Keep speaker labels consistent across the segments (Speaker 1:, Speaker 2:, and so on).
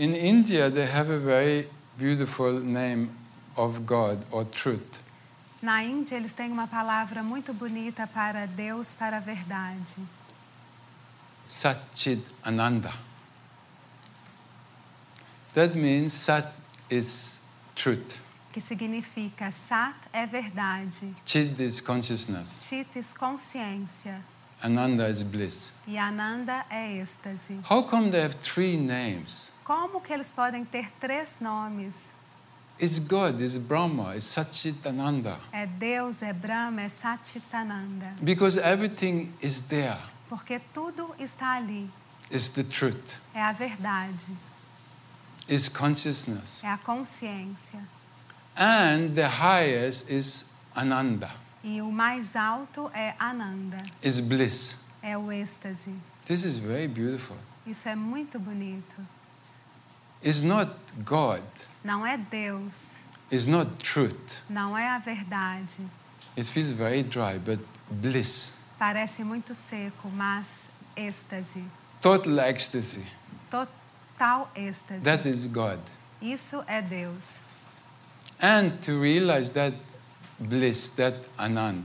Speaker 1: In India, they have a very beautiful name of God or truth.
Speaker 2: Na Índia, eles têm uma palavra muito bonita para Deus, para a verdade.
Speaker 1: Satchid Ananda. That means Sat is truth,
Speaker 2: Que significa Sat é verdade,
Speaker 1: Chid is consciousness,
Speaker 2: Chitis consciência
Speaker 1: Ananda is bliss.
Speaker 2: e Ananda é êxtase.
Speaker 1: How come they have three names?
Speaker 2: Como que eles podem ter três nomes?
Speaker 1: It's God, it's Brahma, it's Satchit Ananda.
Speaker 2: É Deus, é Brahma, é Satchitananda.
Speaker 1: Because everything is there,
Speaker 2: Porque tudo está ali.
Speaker 1: it's the truth,
Speaker 2: É a verdade,
Speaker 1: it's consciousness.
Speaker 2: é a consciência.
Speaker 1: And the highest is Ananda,
Speaker 2: E o mais alto é Ananda,
Speaker 1: is bliss.
Speaker 2: é o êxtase.
Speaker 1: This is very beautiful.
Speaker 2: Isso é muito bonito.
Speaker 1: It's not God,
Speaker 2: Não é Deus,
Speaker 1: it's not truth.
Speaker 2: não é a verdade.
Speaker 1: It feels very dry, but bliss.
Speaker 2: Parece muito seco, mas êxtase.
Speaker 1: Total ecstasy.
Speaker 2: Total êxtase.
Speaker 1: That is God.
Speaker 2: Isso é Deus.
Speaker 1: And to realize that bliss, that Anand,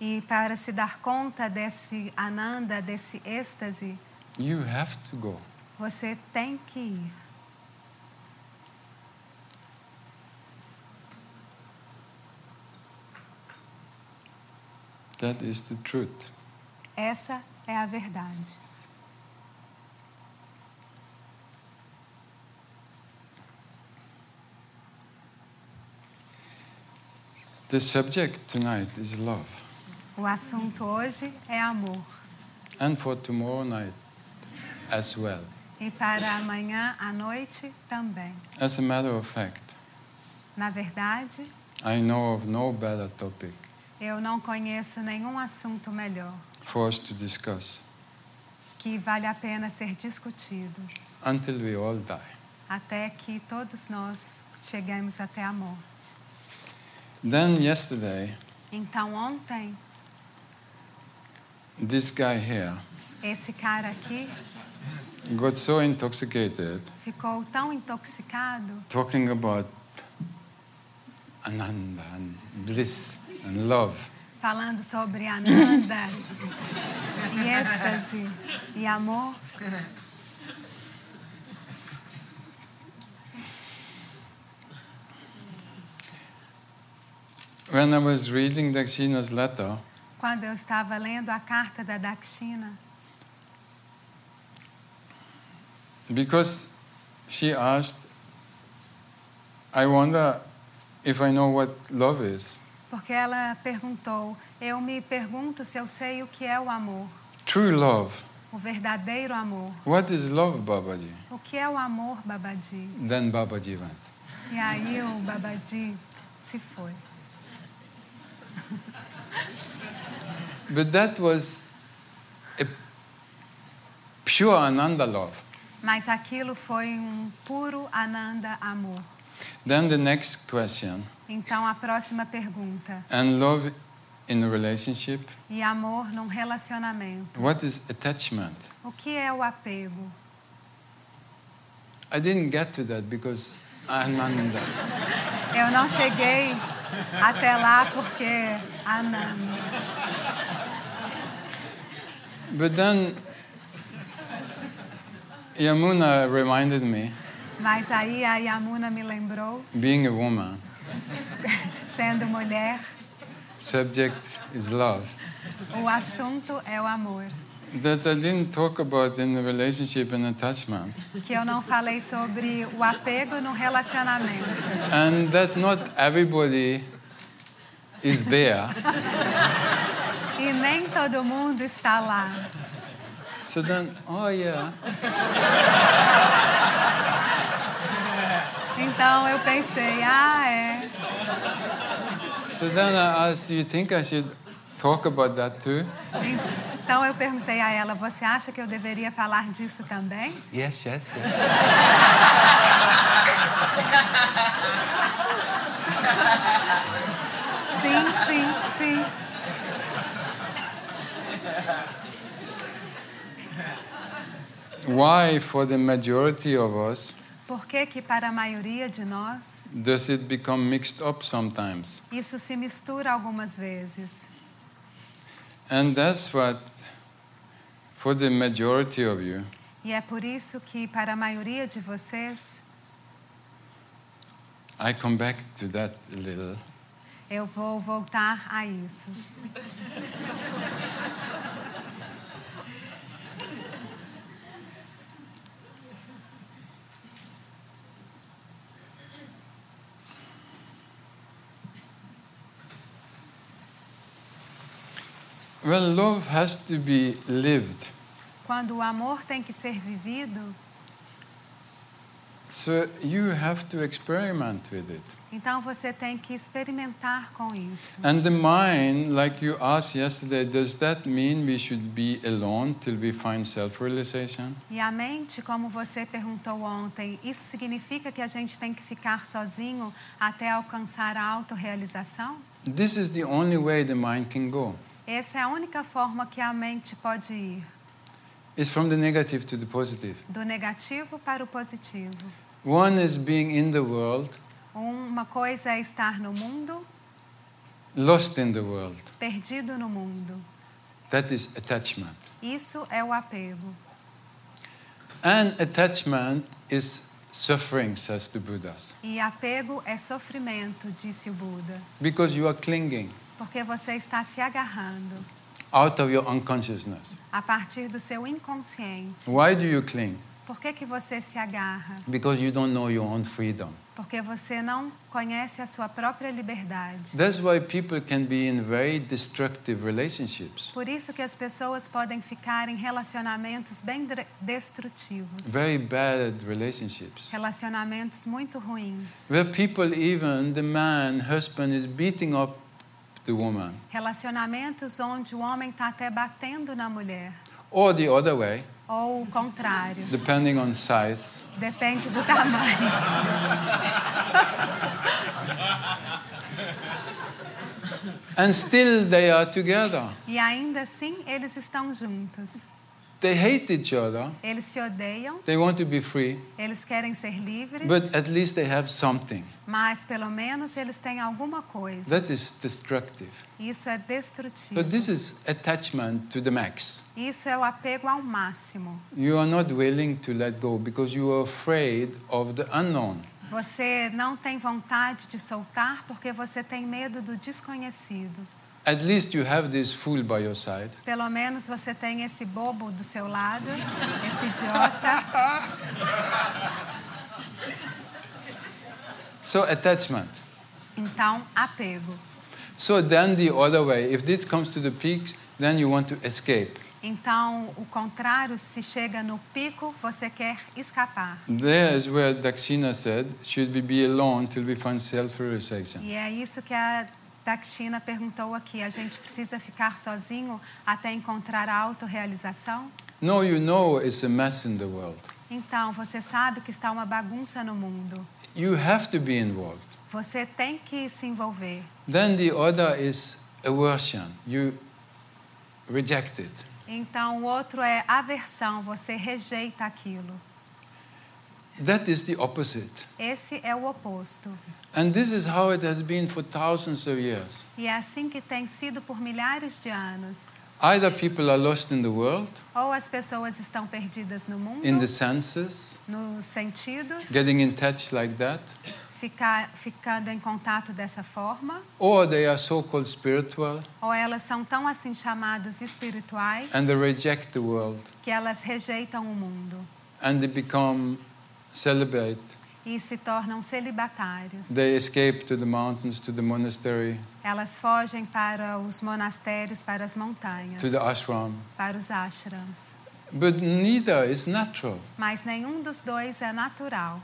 Speaker 2: E para se dar conta desse Ananda, desse êxtase,
Speaker 1: you have to go.
Speaker 2: você tem que ir.
Speaker 1: That is the truth.
Speaker 2: Essa é a verdade.
Speaker 1: The subject tonight is love.
Speaker 2: O assunto hoje é amor.
Speaker 1: And for tomorrow night as well.
Speaker 2: E para amanhã à noite também.
Speaker 1: As a matter of fact,
Speaker 2: Na verdade,
Speaker 1: I know of no better topic
Speaker 2: eu não conheço nenhum assunto melhor
Speaker 1: for us to discuss
Speaker 2: que vale a pena ser discutido
Speaker 1: until we all die.
Speaker 2: até que todos nós cheguemos até a morte.
Speaker 1: Then, yesterday,
Speaker 2: Então, ontem,
Speaker 1: this guy here
Speaker 2: esse cara aqui
Speaker 1: got so intoxicated
Speaker 2: ficou tão intoxicado
Speaker 1: talking about Ananda and bliss and love.
Speaker 2: falando sobre Ananda e êxtase e amor.
Speaker 1: When I was reading Dakshina's letter,
Speaker 2: Quando eu estava lendo a carta da Dakshina,
Speaker 1: because she asked, I wonder if I know what love is.
Speaker 2: porque ela perguntou: Eu me pergunto se eu sei o que é o amor,
Speaker 1: True love.
Speaker 2: o verdadeiro amor.
Speaker 1: What is love, Babaji?
Speaker 2: O que é o amor, Babaji?
Speaker 1: Then Babaji went.
Speaker 2: E aí o Babaji se foi.
Speaker 1: But that was a pure Ananda love.
Speaker 2: Mas aquilo foi um puro Ananda amor.
Speaker 1: Then the next question,
Speaker 2: Então a próxima pergunta:
Speaker 1: and love in a relationship,
Speaker 2: e amor num relacionamento?
Speaker 1: what is attachment?
Speaker 2: O que é o apego?
Speaker 1: I didn't get to that because Ananda.
Speaker 2: Eu não cheguei até lá porque Ananda.
Speaker 1: But then Yamuna reminded me,
Speaker 2: Mas aí a Yamuna me lembrou,
Speaker 1: being a woman,
Speaker 2: sendo mulher,
Speaker 1: subject is love.
Speaker 2: o assunto é o amor.
Speaker 1: That I didn't talk about in a relationship and attachment.
Speaker 2: Que eu não falei sobre o apego no relacionamento.
Speaker 1: And that not everybody is there.
Speaker 2: E nem todo mundo está lá.
Speaker 1: So then, oh yeah,
Speaker 2: Então eu pensei, ah, é.
Speaker 1: So then I asked, do you think I should talk about that too?
Speaker 2: Então eu perguntei a ela, você acha que eu deveria falar disso também?
Speaker 1: Yes, yes, yes.
Speaker 2: Sim, sim, sim.
Speaker 1: Why, for the majority of us,
Speaker 2: Por que que para a maioria de nós
Speaker 1: does it become mixed up sometimes?
Speaker 2: isso se mistura algumas vezes?
Speaker 1: And that's what, for the majority of you,
Speaker 2: E é por isso que para a maioria de vocês
Speaker 1: I come back to that a little.
Speaker 2: eu vou voltar a isso.
Speaker 1: Well, love has to be lived.
Speaker 2: Quando o amor tem que ser vivido,
Speaker 1: So you have to experiment with it.
Speaker 2: então você tem que experimentar com isso.
Speaker 1: And the mind, like you asked yesterday, does that mean we should be alone till we find self realization?
Speaker 2: E a mente, como você perguntou ontem, isso significa que a gente tem que ficar sozinho até alcançar a autorrealização?
Speaker 1: This is the only way the mind can go.
Speaker 2: Essa é a única forma que a mente pode ir,
Speaker 1: It's from the negative to the positive.
Speaker 2: do negativo para o positivo.
Speaker 1: One is being in the world,
Speaker 2: Uma coisa é estar no mundo,
Speaker 1: lost in the world.
Speaker 2: perdido no mundo.
Speaker 1: That is attachment.
Speaker 2: Isso é o apego.
Speaker 1: And attachment is suffering, says the Buddhas,
Speaker 2: E apego é sofrimento, disse o Buda,
Speaker 1: because you are clinging
Speaker 2: porque você está se agarrando
Speaker 1: out of your unconsciousness.
Speaker 2: a partir do seu inconsciente.
Speaker 1: Why do you cling?
Speaker 2: Por que, que você se agarra?
Speaker 1: Because you don't know your own freedom.
Speaker 2: Porque você não conhece a sua própria liberdade.
Speaker 1: That's why people can be in very destructive relationships,
Speaker 2: Por isso que as pessoas podem ficar em relacionamentos bem destrutivos,
Speaker 1: very bad relationships,
Speaker 2: relacionamentos muito ruins,
Speaker 1: where people, even the man, husband, is beating up the woman,
Speaker 2: relacionamentos onde o homem está até batendo na mulher,
Speaker 1: or the other way,
Speaker 2: ou o contrário,
Speaker 1: depending on size.
Speaker 2: depende do tamanho.
Speaker 1: And still they are together.
Speaker 2: E ainda assim eles estão juntos.
Speaker 1: They hate each other.
Speaker 2: Eles se odeiam,
Speaker 1: They want to be free,
Speaker 2: eles querem ser livres,
Speaker 1: but at least they have something.
Speaker 2: mas pelo menos eles têm alguma coisa.
Speaker 1: That is destructive.
Speaker 2: Isso é destrutivo.
Speaker 1: But this is attachment to the max.
Speaker 2: Isso é o apego ao máximo.
Speaker 1: You are not willing to let go because you are afraid of the unknown.
Speaker 2: Você não tem vontade de soltar porque você tem medo do desconhecido.
Speaker 1: At least you have this fool by your side.
Speaker 2: Pelo menos você tem esse bobo do seu lado, esse idiota.
Speaker 1: So, attachment.
Speaker 2: Então, apego.
Speaker 1: So, then the other way, if this comes to the peaks, then you want to escape.
Speaker 2: Então, o contrário, se chega no pico, você quer escapar.
Speaker 1: There is where Dakshina said, Should we be alone till we find self realization?
Speaker 2: E é isso que a Dakshina perguntou aqui. A gente precisa ficar sozinho até encontrar a autorrealização?
Speaker 1: No, you know it's a mess in the world.
Speaker 2: Então, você sabe que está uma bagunça no mundo.
Speaker 1: You have to be involved.
Speaker 2: Você tem que se envolver.
Speaker 1: Then the other is aversion. You reject it.
Speaker 2: Então, o outro é aversão, você rejeita aquilo.
Speaker 1: That is the opposite.
Speaker 2: Esse é o oposto.
Speaker 1: And this is how it has been for thousands of years.
Speaker 2: E é assim que tem sido por milhares de anos.
Speaker 1: Either people are lost in the world,
Speaker 2: Ou as pessoas estão perdidas no mundo,
Speaker 1: in the senses,
Speaker 2: nos sentidos,
Speaker 1: getting in touch like that,
Speaker 2: ficar, ficando em contato dessa forma,
Speaker 1: or they are so called spiritual
Speaker 2: ou elas são tão assim chamadas espirituais
Speaker 1: and they reject the world
Speaker 2: que elas rejeitam o mundo
Speaker 1: and they become celibate.
Speaker 2: e se tornam celibatários.
Speaker 1: They escape to the mountains, to the monastery,
Speaker 2: Elas fogem para os monastérios, para as montanhas,
Speaker 1: to the ashram.
Speaker 2: para os ashrams.
Speaker 1: But neither is natural.
Speaker 2: Mas nenhum dos dois é natural.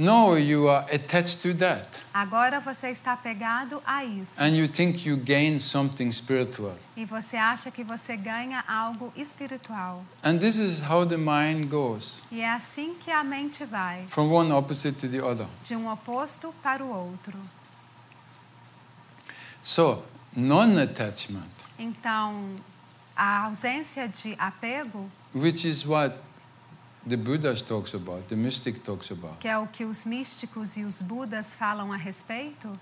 Speaker 1: No, you are attached to that.
Speaker 2: Agora você está apegado a isso.
Speaker 1: And you think you gain something spiritual.
Speaker 2: E você acha que você ganha algo espiritual.
Speaker 1: And this is how the mind goes
Speaker 2: E é assim que a mente vai,
Speaker 1: from one opposite to the other.
Speaker 2: de um oposto para o outro.
Speaker 1: So, non attachment,
Speaker 2: Então, a ausência de apego,
Speaker 1: which is what the Buddhas talks about, the mystic talks about.
Speaker 2: que é o que os místicos e os budas falam a respeito,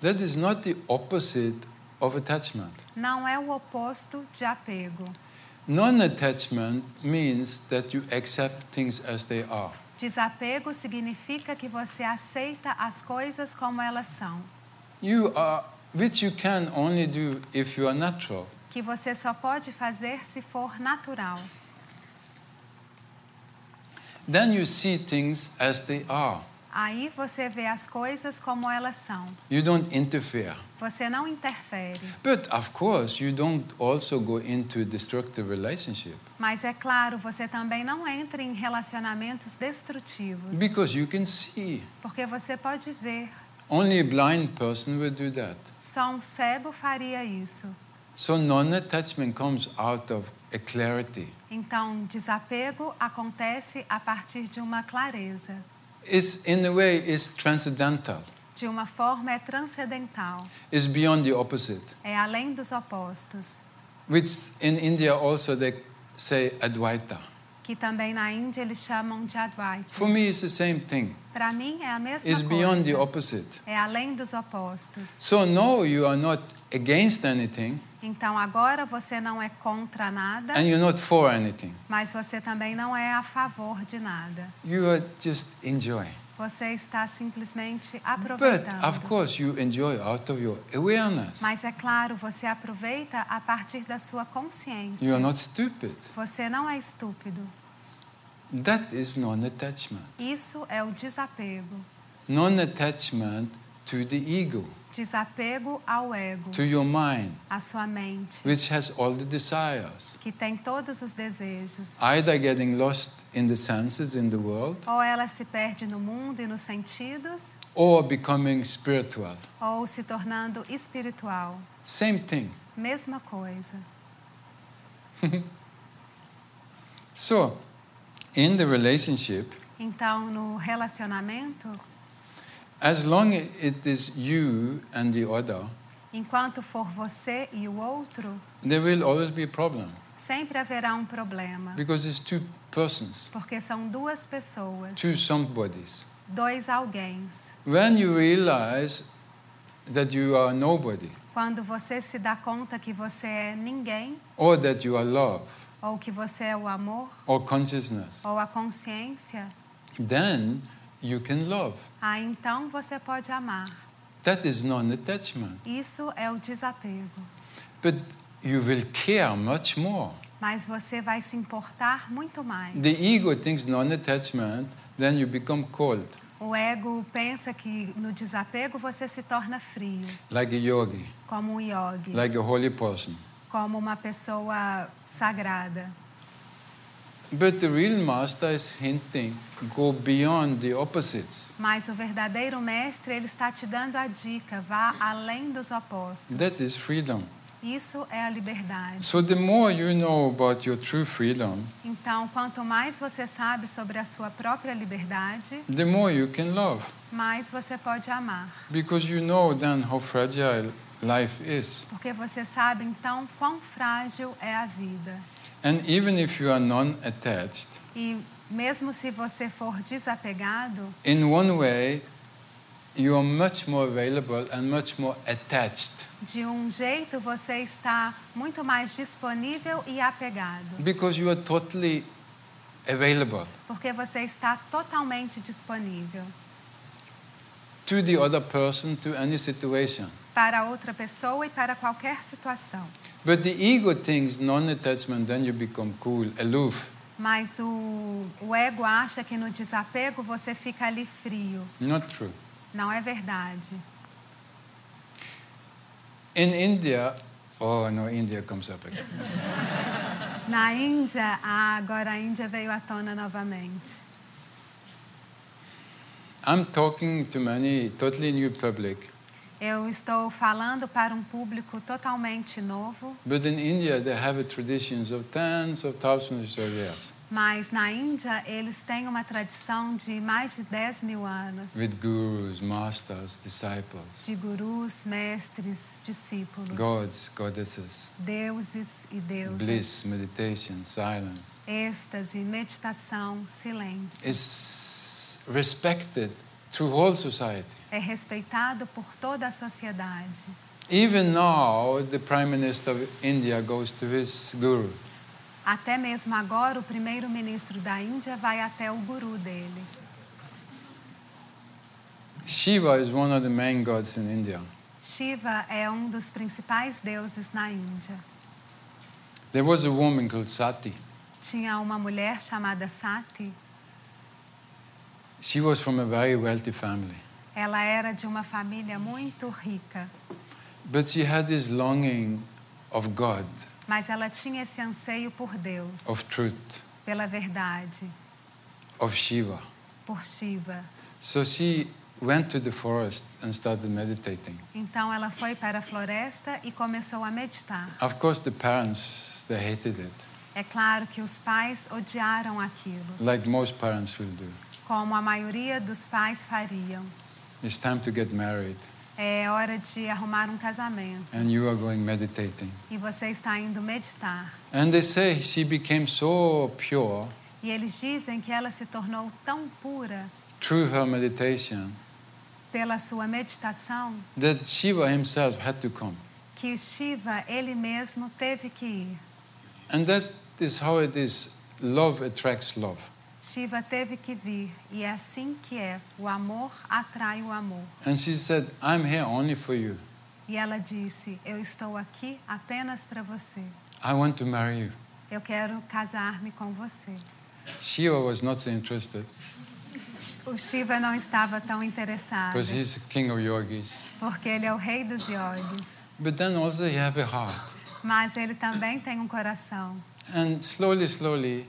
Speaker 1: That is not the opposite of attachment.
Speaker 2: não é o oposto de apego.
Speaker 1: Non-attachment means that you accept things as they are.
Speaker 2: Desapego significa que você aceita as coisas como elas são,
Speaker 1: You are, which you can only do if you are natural.
Speaker 2: que você só pode fazer se for natural.
Speaker 1: Then you see things as they are.
Speaker 2: Aí você vê as coisas como elas são.
Speaker 1: You don't interfere.
Speaker 2: Você não interfere.
Speaker 1: But of course, you don't also go into destructive relationship
Speaker 2: Mas é claro, você também não entra em relacionamentos destrutivos.
Speaker 1: because you can see.
Speaker 2: Porque você pode ver.
Speaker 1: Only a blind person would do that.
Speaker 2: Só um cego faria isso.
Speaker 1: So non-attachment comes out of a clarity.
Speaker 2: Então, desapego acontece a partir de uma clareza.
Speaker 1: It's in a way is transcendental.
Speaker 2: De uma forma é transcendental.
Speaker 1: It's beyond the opposite.
Speaker 2: É além dos opostos.
Speaker 1: Which in India also they say Advaita.
Speaker 2: Que também na Índia eles chamam de Advaita.
Speaker 1: For me, it's the same thing.
Speaker 2: Para mim é a mesma
Speaker 1: It's beyond the
Speaker 2: coisa.
Speaker 1: opposite.
Speaker 2: É além dos opostos.
Speaker 1: So no, you are not against anything,
Speaker 2: Então agora você não é contra nada,
Speaker 1: and you're not for anything.
Speaker 2: mas você também não é a favor de nada.
Speaker 1: You are just enjoy.
Speaker 2: Você está simplesmente
Speaker 1: But
Speaker 2: aproveitando.
Speaker 1: of course, you enjoy out of your awareness.
Speaker 2: Mas é claro, você aproveita a partir da sua consciência.
Speaker 1: You are not stupid.
Speaker 2: Você não é estúpido.
Speaker 1: That is non-attachment.
Speaker 2: Isso é o desapego.
Speaker 1: Non-attachment to the ego,
Speaker 2: Desapego ao ego,
Speaker 1: to your mind,
Speaker 2: à sua mente,
Speaker 1: which has all the desires.
Speaker 2: que tem todos os desejos.
Speaker 1: Either getting lost in the senses in the world,
Speaker 2: Ou ela se perde no mundo e nos sentidos,
Speaker 1: or becoming spiritual.
Speaker 2: ou se tornando espiritual.
Speaker 1: Same thing.
Speaker 2: Mesma coisa.
Speaker 1: So, in the relationship,
Speaker 2: Então, no relacionamento,
Speaker 1: as long as it is you and the other,
Speaker 2: enquanto for você e o outro,
Speaker 1: there will always be a problem
Speaker 2: sempre haverá um problema.
Speaker 1: because it's two persons,
Speaker 2: Porque são duas pessoas,
Speaker 1: two somebodies.
Speaker 2: dois alguém.
Speaker 1: When you realize that you are nobody
Speaker 2: Quando você se dá conta que você é ninguém,
Speaker 1: or that you are love
Speaker 2: ou que você é o amor,
Speaker 1: or consciousness,
Speaker 2: ou a consciência,
Speaker 1: then you can love.
Speaker 2: Aí então você pode amar.
Speaker 1: That is non-attachment.
Speaker 2: Isso é o desapego.
Speaker 1: But you will care much more.
Speaker 2: Mas você vai se importar muito mais.
Speaker 1: The ego thinks non-attachment, then you become cold,
Speaker 2: O ego pensa que no desapego você se torna frio,
Speaker 1: like a yogi,
Speaker 2: como um yogi,
Speaker 1: like a holy person.
Speaker 2: como uma pessoa sagrada.
Speaker 1: But the real master is hinting, go beyond the opposites.
Speaker 2: Mas o verdadeiro mestre, ele está te dando a dica, vá além dos opostos.
Speaker 1: That is freedom.
Speaker 2: Isso é a liberdade.
Speaker 1: So the more you know about your true freedom,
Speaker 2: Então, quanto mais você sabe sobre a sua própria liberdade,
Speaker 1: the more you can love.
Speaker 2: mais você pode amar.
Speaker 1: Because you know then how fragile life is.
Speaker 2: Porque você sabe então quão frágil é a vida.
Speaker 1: And even if you are non-attached,
Speaker 2: E mesmo se você for desapegado,
Speaker 1: in one way, you are much more available and much more attached.
Speaker 2: de um jeito você está muito mais disponível e apegado.
Speaker 1: Because you are totally available
Speaker 2: Porque você está totalmente disponível
Speaker 1: to the other person, to any situation.
Speaker 2: Para outra pessoa e para qualquer situação.
Speaker 1: But the ego thinks non-attachment, then you become cool, aloof.
Speaker 2: Mas o, o ego acha que no desapego você fica ali frio.
Speaker 1: Not true.
Speaker 2: Não é verdade.
Speaker 1: In India, oh no, India comes up again.
Speaker 2: Na Índia, ah, agora a Índia veio à tona novamente.
Speaker 1: I'm talking to many totally new public,
Speaker 2: Eu estou falando para um público totalmente novo,
Speaker 1: but in India they have a traditions of tens of thousands of years.
Speaker 2: Mas na Índia, eles têm uma tradição de mais de 10 mil anos
Speaker 1: with gurus, masters, disciples,
Speaker 2: de gurus, mestres, discípulos,
Speaker 1: gods, goddesses,
Speaker 2: deuses e deusas,
Speaker 1: bliss, meditation, silence.
Speaker 2: êxtase, meditação, silêncio.
Speaker 1: Is respected through whole society.
Speaker 2: É respeitado por toda a sociedade.
Speaker 1: Even now, the Prime Minister of India goes to his guru.
Speaker 2: Até mesmo agora, o primeiro-ministro da Índia vai até o guru dele.
Speaker 1: Shiva is one of the main gods in India.
Speaker 2: Shiva é um dos principais deuses na Índia.
Speaker 1: There was a woman called Sati.
Speaker 2: Tinha uma mulher chamada Sati.
Speaker 1: She was from a very wealthy family.
Speaker 2: Ela era de uma família muito rica,
Speaker 1: But she had this longing of God,
Speaker 2: mas ela tinha esse anseio por Deus,
Speaker 1: of truth,
Speaker 2: pela verdade,
Speaker 1: of Shiva.
Speaker 2: por Shiva.
Speaker 1: So she went to the forest and started meditating.
Speaker 2: Então ela foi para a floresta e começou a meditar.
Speaker 1: Of course, the parents, they hated it,
Speaker 2: É claro que os pais odiaram aquilo,
Speaker 1: like most parents will do.
Speaker 2: Como a maioria dos pais fariam.
Speaker 1: It's time to get married,
Speaker 2: É hora de arrumar um casamento
Speaker 1: and you are going meditating.
Speaker 2: e você está indo meditar.
Speaker 1: And they say she became so pure
Speaker 2: E eles dizem que ela se tornou tão pura
Speaker 1: through her meditation
Speaker 2: pela sua meditação
Speaker 1: that Shiva himself had to come.
Speaker 2: que Shiva ele mesmo teve que ir.
Speaker 1: And that is how it is love attracts love.
Speaker 2: Shiva teve que vir e é assim que é. O amor atrai o amor.
Speaker 1: And she said, I'm here only for you.
Speaker 2: E ela disse: Eu estou aqui apenas para você.
Speaker 1: I want to marry you.
Speaker 2: Eu quero casar-me com você.
Speaker 1: Shiva was not so interested
Speaker 2: O Shiva não estava tão interessado,
Speaker 1: because he's king of yogis.
Speaker 2: porque ele é o rei dos yogis.
Speaker 1: But then also he have a heart.
Speaker 2: Mas ele também tem um coração.
Speaker 1: And slowly, slowly,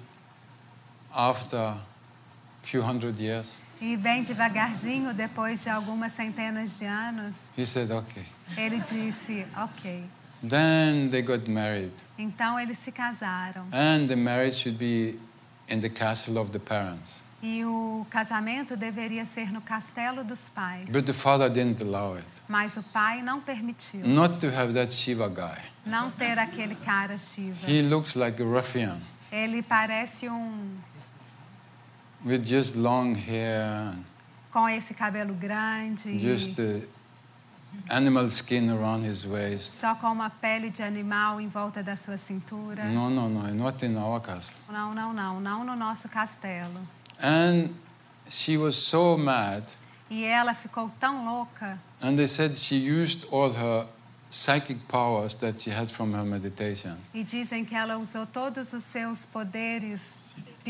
Speaker 1: after a few hundred years,
Speaker 2: E bem devagarzinho, depois de algumas centenas de anos,
Speaker 1: he said, okay.
Speaker 2: ele disse: Ok.
Speaker 1: Then they got married.
Speaker 2: Então eles se casaram.
Speaker 1: And the marriage should be in the castle of the parents.
Speaker 2: E o casamento deveria ser no castelo dos pais.
Speaker 1: But the father didn't allow it.
Speaker 2: Mas o pai não permitiu.
Speaker 1: Not to have that Shiva guy.
Speaker 2: Não ter aquele cara Shiva.
Speaker 1: He looks like a ruffian
Speaker 2: Ele parece um.
Speaker 1: With just long hair,
Speaker 2: com esse cabelo grande,
Speaker 1: just the animal skin around his waist.
Speaker 2: só com uma pele de animal em volta da sua cintura.
Speaker 1: No, no, no, not in our castle.
Speaker 2: Não, não, não, não no nosso castelo.
Speaker 1: And she was so mad,
Speaker 2: E ela ficou tão louca
Speaker 1: and they said she used all her psychic powers that she had from her meditation.
Speaker 2: e dizem que ela usou todos os seus poderes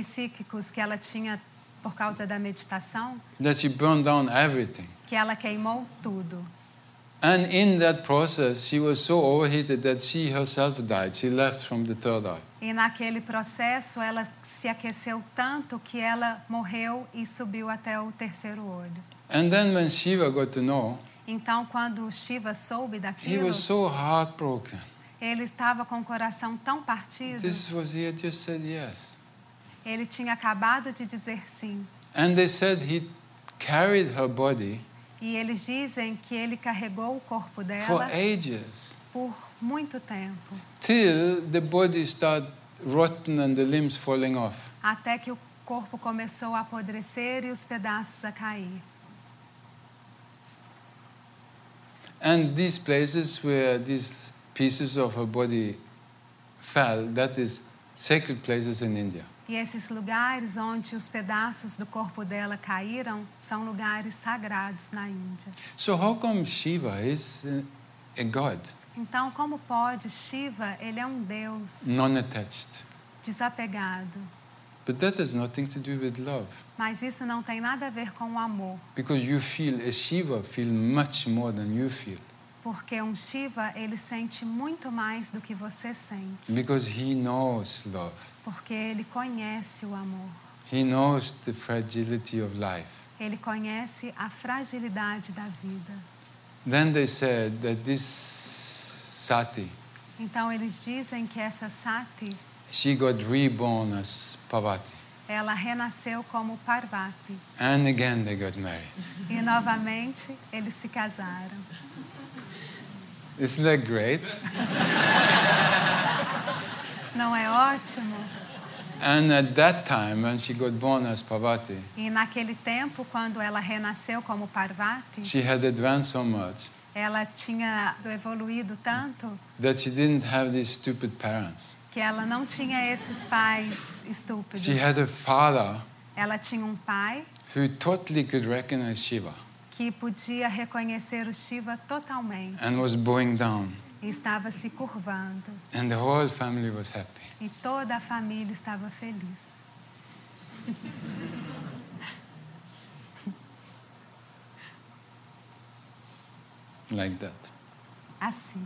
Speaker 2: psíquicos que ela tinha por causa da meditação,
Speaker 1: That she burned down everything.
Speaker 2: que ela queimou tudo.
Speaker 1: And in that process, she was so overheated that she herself died. She left from the third eye.
Speaker 2: E naquele processo ela se aqueceu tanto que ela morreu e subiu até o terceiro olho.
Speaker 1: And then when Shiva got to know,
Speaker 2: Então, quando Shiva soube
Speaker 1: he
Speaker 2: daquilo,
Speaker 1: was so heartbroken.
Speaker 2: ele estava com o coração tão partido.
Speaker 1: This was, he had just said yes.
Speaker 2: Ele tinha acabado de dizer sim.
Speaker 1: And they said he carried her body
Speaker 2: E eles dizem que ele carregou o corpo
Speaker 1: for
Speaker 2: dela
Speaker 1: ages
Speaker 2: por muito tempo,
Speaker 1: till the body started rotten and the limbs falling off.
Speaker 2: até que o corpo começou a apodrecer e os pedaços a cair.
Speaker 1: And these places where these pieces of her body fell, that is sacred places in India.
Speaker 2: E esses lugares onde os pedaços do corpo dela caíram são lugares sagrados na Índia.
Speaker 1: So how come Shiva is a god,
Speaker 2: Então, como pode Shiva, ele é um deus
Speaker 1: non-attached?
Speaker 2: desapegado,
Speaker 1: But that has nothing to do with love.
Speaker 2: mas isso não tem nada a ver com o amor,
Speaker 1: Because you feel, a Shiva feel much more than you feel.
Speaker 2: Porque um Shiva, ele sente muito mais do que você sente,
Speaker 1: Because he knows love.
Speaker 2: porque ele conhece o amor.
Speaker 1: He knows the fragility of life.
Speaker 2: Ele conhece a fragilidade da vida.
Speaker 1: Then they said that this sati
Speaker 2: Então eles dizem que essa Sati
Speaker 1: she got reborn as Parvati.
Speaker 2: ela renasceu como Parvati.
Speaker 1: And again they got married.
Speaker 2: E novamente eles se casaram.
Speaker 1: Isn't that great?
Speaker 2: Não é ótimo?
Speaker 1: And at that time, when she got born as Parvati,
Speaker 2: E naquele tempo, quando ela renasceu como Parvati,
Speaker 1: she had advanced so much
Speaker 2: ela tinha evoluído tanto
Speaker 1: that she didn't have these stupid parents.
Speaker 2: que ela não tinha esses pais estúpidos.
Speaker 1: She had a father
Speaker 2: Ela tinha um pai
Speaker 1: who totally could recognize Shiva
Speaker 2: que podia reconhecer o Shiva totalmente
Speaker 1: and was bowing down,
Speaker 2: e estava se curvando.
Speaker 1: and the whole family was happy.
Speaker 2: E toda a família estava feliz.
Speaker 1: Like that.
Speaker 2: Assim.